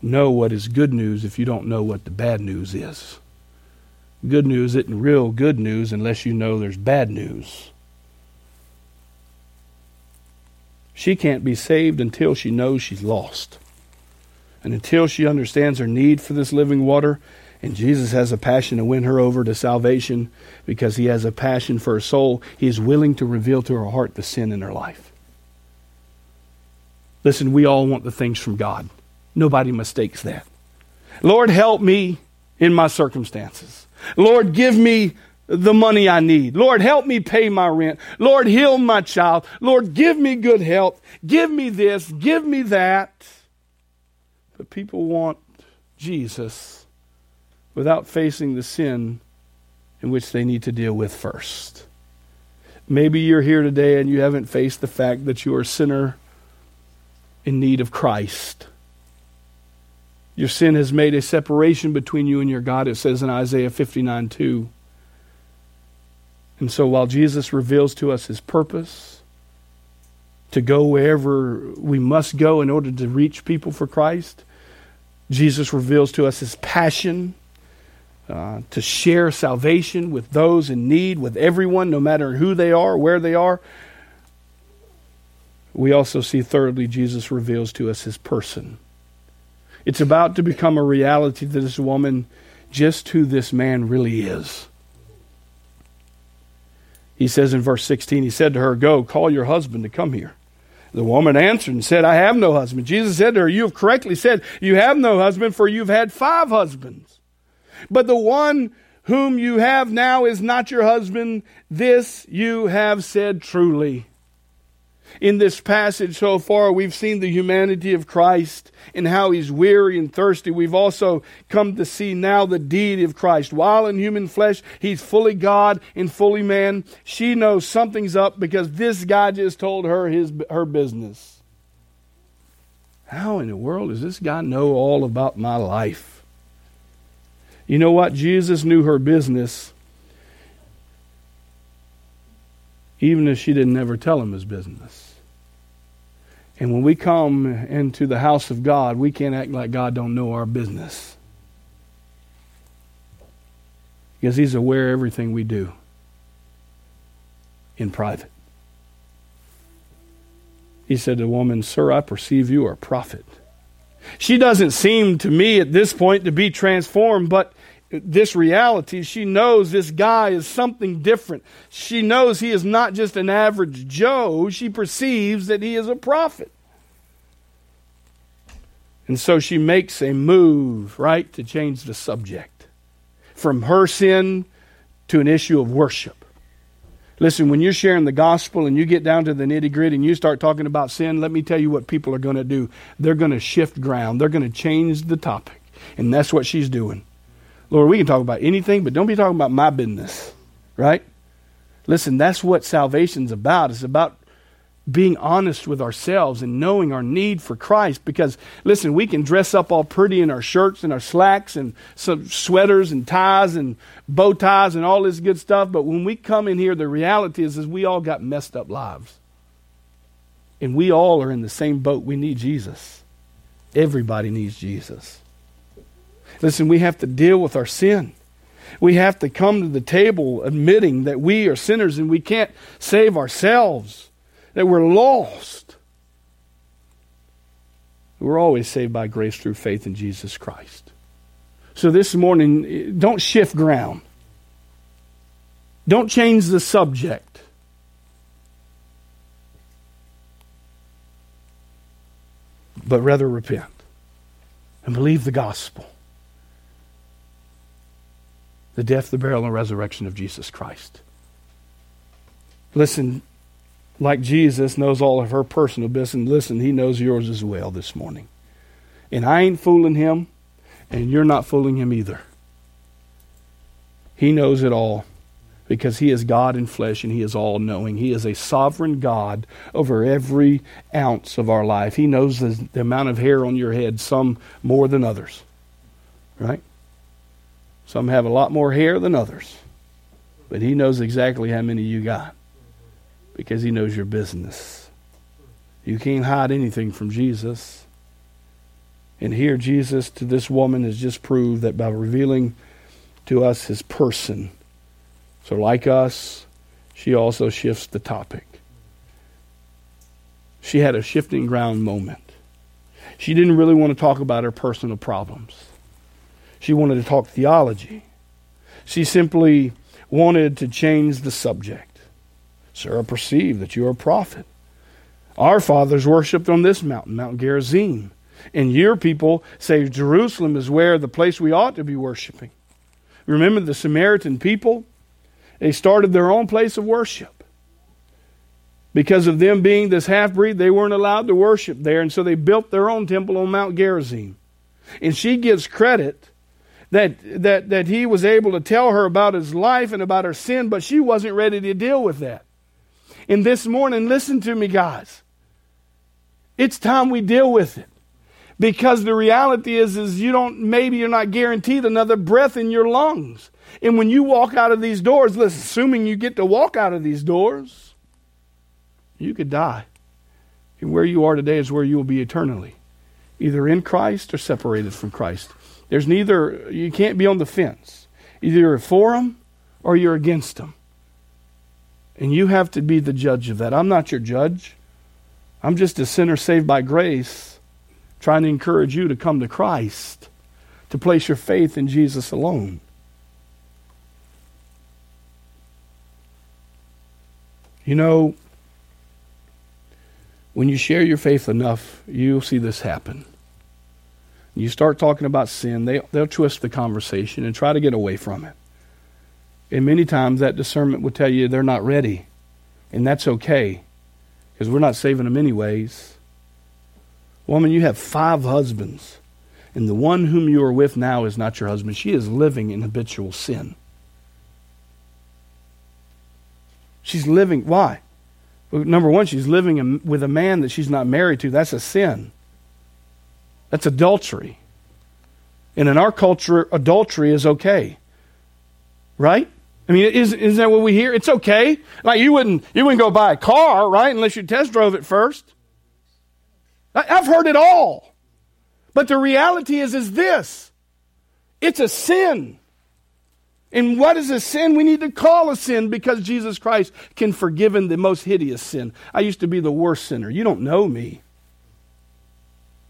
know what is good news if you don't know what the bad news is? Good news isn't real good news unless you know there's bad news. She can't be saved until she knows she's lost. And until she understands her need for this living water and Jesus has a passion to win her over to salvation because he has a passion for her soul. He is willing to reveal to her heart the sin in her life. Listen, we all want the things from God. Nobody mistakes that. Lord, help me in my circumstances. Lord, give me the money I need. Lord, help me pay my rent. Lord, heal my child. Lord, give me good health. Give me this. Give me that. But people want Jesus without facing the sin in which they need to deal with first. Maybe you're here today and you haven't faced the fact that you are a sinner in need of Christ. Your sin has made a separation between you and your God, it says in Isaiah 59 2. And so while Jesus reveals to us his purpose to go wherever we must go in order to reach people for Christ, Jesus reveals to us his passion uh, to share salvation with those in need, with everyone, no matter who they are, where they are. We also see, thirdly, Jesus reveals to us his person. It's about to become a reality to this woman just who this man really is. He says in verse 16, He said to her, Go, call your husband to come here. The woman answered and said, I have no husband. Jesus said to her, You have correctly said, You have no husband, for you've had five husbands. But the one whom you have now is not your husband. This you have said truly. In this passage so far, we've seen the humanity of Christ and how he's weary and thirsty. We've also come to see now the deity of Christ. While in human flesh, he's fully God and fully man. She knows something's up because this guy just told her his, her business. How in the world does this guy know all about my life? You know what? Jesus knew her business, even if she didn't ever tell him his business. And when we come into the house of God, we can't act like God don't know our business. Because he's aware of everything we do in private. He said to the woman, Sir, I perceive you are a prophet. She doesn't seem to me at this point to be transformed, but this reality, she knows this guy is something different. She knows he is not just an average Joe. She perceives that he is a prophet. And so she makes a move, right, to change the subject from her sin to an issue of worship. Listen, when you're sharing the gospel and you get down to the nitty gritty and you start talking about sin, let me tell you what people are going to do. They're going to shift ground, they're going to change the topic. And that's what she's doing. Lord, we can talk about anything, but don't be talking about my business, right? Listen, that's what salvation's about. It's about being honest with ourselves and knowing our need for Christ. Because, listen, we can dress up all pretty in our shirts and our slacks and some sweaters and ties and bow ties and all this good stuff. But when we come in here, the reality is, is we all got messed up lives. And we all are in the same boat. We need Jesus. Everybody needs Jesus. Listen, we have to deal with our sin. We have to come to the table admitting that we are sinners and we can't save ourselves, that we're lost. We're always saved by grace through faith in Jesus Christ. So this morning, don't shift ground. Don't change the subject. But rather repent and believe the gospel the death, the burial, and resurrection of Jesus Christ. Listen, like Jesus knows all of her personal business, listen, he knows yours as well this morning. And I ain't fooling him, and you're not fooling him either. He knows it all because he is God in flesh and he is all knowing. He is a sovereign God over every ounce of our life. He knows the, the amount of hair on your head, some more than others. Right? Some have a lot more hair than others. But he knows exactly how many you got because he knows your business. You can't hide anything from Jesus. And here, Jesus to this woman has just proved that by revealing to us his person. So, like us, she also shifts the topic. She had a shifting ground moment. She didn't really want to talk about her personal problems. She wanted to talk theology. She simply wanted to change the subject. Sir, I perceived that you are a prophet. Our fathers worshipped on this mountain, Mount Gerizim. And your people say Jerusalem is where the place we ought to be worshiping. Remember the Samaritan people? They started their own place of worship. Because of them being this half breed, they weren't allowed to worship there, and so they built their own temple on Mount Gerizim. And she gives credit that, that, that he was able to tell her about his life and about her sin, but she wasn't ready to deal with that. And this morning, listen to me, guys. It's time we deal with it. Because the reality is, is you don't, maybe you're not guaranteed another breath in your lungs. And when you walk out of these doors, listen, assuming you get to walk out of these doors, you could die. And where you are today is where you will be eternally, either in Christ or separated from Christ. There's neither, you can't be on the fence. Either you're for them or you're against them. And you have to be the judge of that. I'm not your judge. I'm just a sinner saved by grace, trying to encourage you to come to Christ, to place your faith in Jesus alone. You know, when you share your faith enough, you'll see this happen. You start talking about sin, they, they'll twist the conversation and try to get away from it. And many times that discernment will tell you they're not ready. And that's okay because we're not saving them anyways. Woman, you have five husbands, and the one whom you are with now is not your husband. She is living in habitual sin. She's living, why? Number one, she's living with a man that she's not married to. That's a sin. That's adultery. And in our culture, adultery is okay. Right? I mean, is, isn't that what we hear? It's okay. Like you wouldn't, you wouldn't go buy a car, right, unless you test drove it first. I, I've heard it all. But the reality is, is this. It's a sin. And what is a sin? We need to call a sin because Jesus Christ can forgive the most hideous sin. I used to be the worst sinner. You don't know me.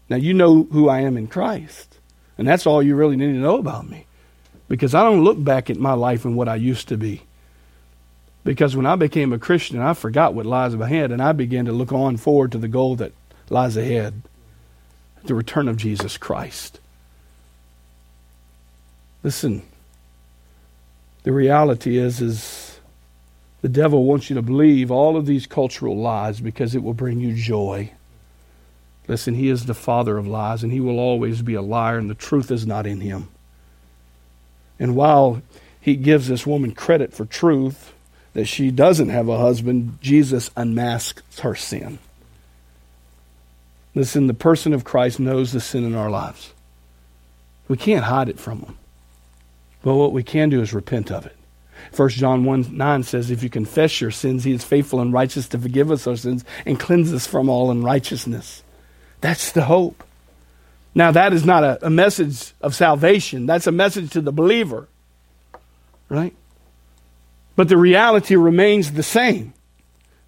Now, you know who I am in Christ. And that's all you really need to know about me. Because I don't look back at my life and what I used to be. Because when I became a Christian, I forgot what lies ahead and I began to look on forward to the goal that lies ahead the return of Jesus Christ. Listen, the reality is, is the devil wants you to believe all of these cultural lies because it will bring you joy. Listen, he is the father of lies, and he will always be a liar, and the truth is not in him. And while he gives this woman credit for truth, that she doesn't have a husband, Jesus unmasks her sin. Listen, the person of Christ knows the sin in our lives. We can't hide it from him. But what we can do is repent of it. 1 John 1 9 says, If you confess your sins, he is faithful and righteous to forgive us our sins and cleanse us from all unrighteousness. That's the hope. Now, that is not a, a message of salvation, that's a message to the believer, right? But the reality remains the same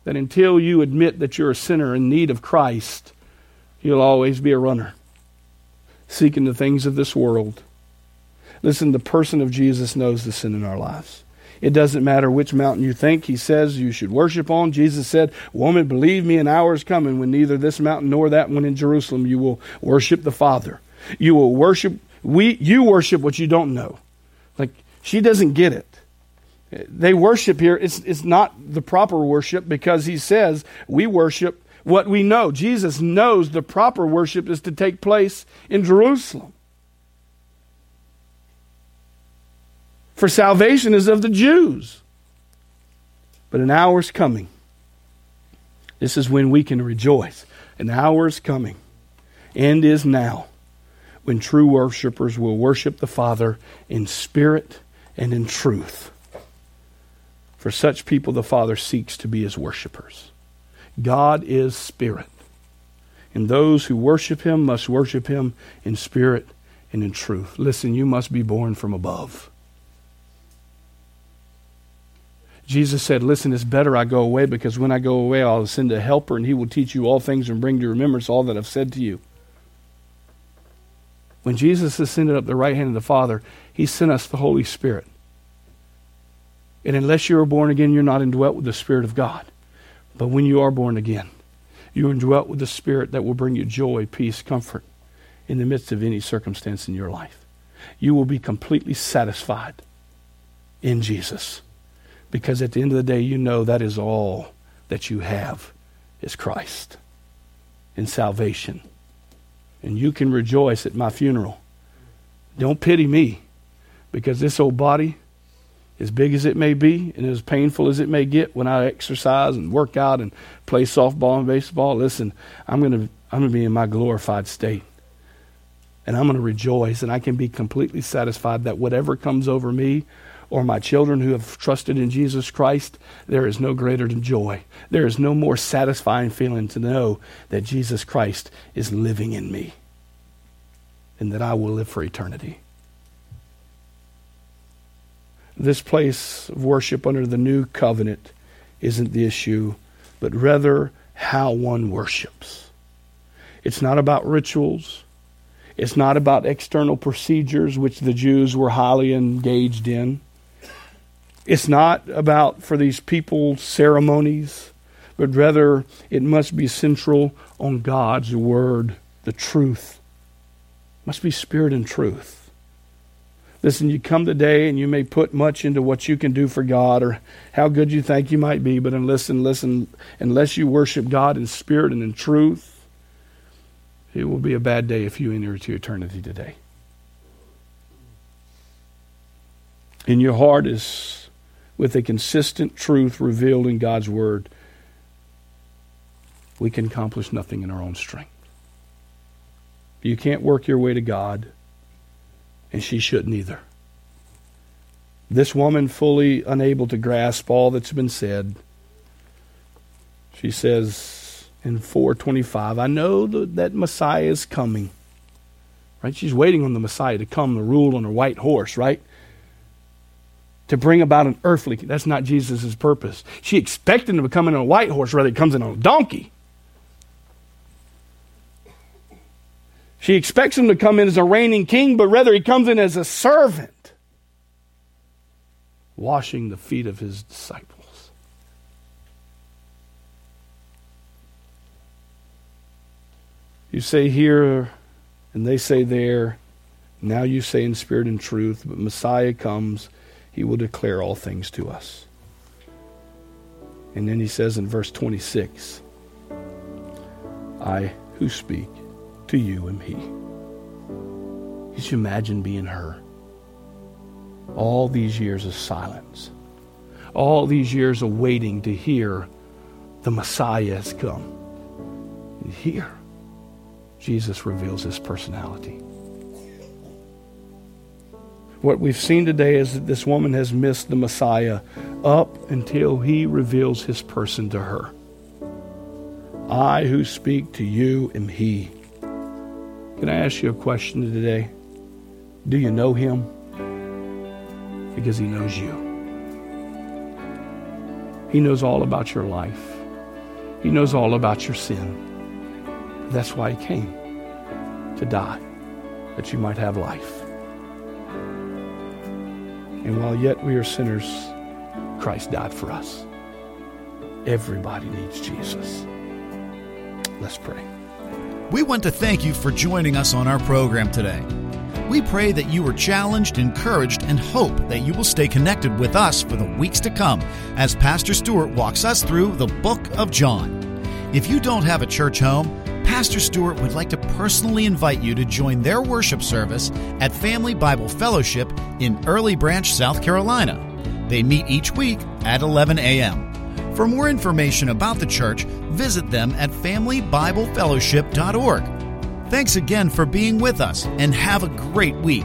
that until you admit that you're a sinner in need of Christ, you'll always be a runner, seeking the things of this world. Listen, the person of Jesus knows the sin in our lives. It doesn't matter which mountain you think he says you should worship on. Jesus said, Woman, believe me, an hour is coming when neither this mountain nor that one in Jerusalem you will worship the Father. You will worship, we, you worship what you don't know. Like, she doesn't get it. They worship here, it's, it's not the proper worship because he says we worship what we know. Jesus knows the proper worship is to take place in Jerusalem. For salvation is of the Jews. But an hour is coming. This is when we can rejoice. An hour is coming, and is now, when true worshipers will worship the Father in spirit and in truth. For such people, the Father seeks to be his worshipers. God is spirit, and those who worship him must worship him in spirit and in truth. Listen, you must be born from above. Jesus said, Listen, it's better I go away because when I go away, I'll send a helper and he will teach you all things and bring to remembrance all that I've said to you. When Jesus ascended up the right hand of the Father, he sent us the Holy Spirit. And unless you are born again, you're not indwelt with the Spirit of God. But when you are born again, you are indwelt with the Spirit that will bring you joy, peace, comfort in the midst of any circumstance in your life. You will be completely satisfied in Jesus. Because at the end of the day, you know that is all that you have is Christ in salvation. And you can rejoice at my funeral. Don't pity me because this old body, as big as it may be and as painful as it may get when I exercise and work out and play softball and baseball, listen, I'm going to I'm going to be in my glorified state. And I'm going to rejoice and I can be completely satisfied that whatever comes over me or my children who have trusted in Jesus Christ, there is no greater joy. There is no more satisfying feeling to know that Jesus Christ is living in me and that I will live for eternity. This place of worship under the new covenant isn't the issue, but rather how one worships. It's not about rituals. It's not about external procedures, which the Jews were highly engaged in. It's not about for these people ceremonies, but rather it must be central on God's word, the truth. It must be spirit and truth. Listen, you come today and you may put much into what you can do for God or how good you think you might be, but listen, listen, unless you worship God in spirit and in truth, it will be a bad day if you enter into eternity today. In your heart is with a consistent truth revealed in God's Word, we can accomplish nothing in our own strength. You can't work your way to God, and she shouldn't either. This woman, fully unable to grasp all that's been said, she says in 425, I know that Messiah is coming. Right? She's waiting on the Messiah to come to rule on a white horse, right? To bring about an earthly. That's not Jesus' purpose. She expected him to come in on a white horse, rather, he comes in on a donkey. She expects him to come in as a reigning king, but rather he comes in as a servant, washing the feet of his disciples. You say here, and they say there. Now you say in spirit and truth, but Messiah comes he will declare all things to us. And then he says in verse 26 I who speak to you am he. Could you imagine being her? All these years of silence, all these years of waiting to hear the Messiah has come. And here, Jesus reveals his personality. What we've seen today is that this woman has missed the Messiah up until he reveals his person to her. I who speak to you am he. Can I ask you a question today? Do you know him? Because he knows you. He knows all about your life. He knows all about your sin. That's why he came to die, that you might have life. And while yet we are sinners, Christ died for us. Everybody needs Jesus. Let's pray. We want to thank you for joining us on our program today. We pray that you were challenged, encouraged, and hope that you will stay connected with us for the weeks to come as Pastor Stewart walks us through the book of John. If you don't have a church home, Pastor Stewart would like to personally invite you to join their worship service at Family Bible Fellowship in Early Branch, South Carolina. They meet each week at 11 a.m. For more information about the church, visit them at FamilyBibleFellowship.org. Thanks again for being with us and have a great week.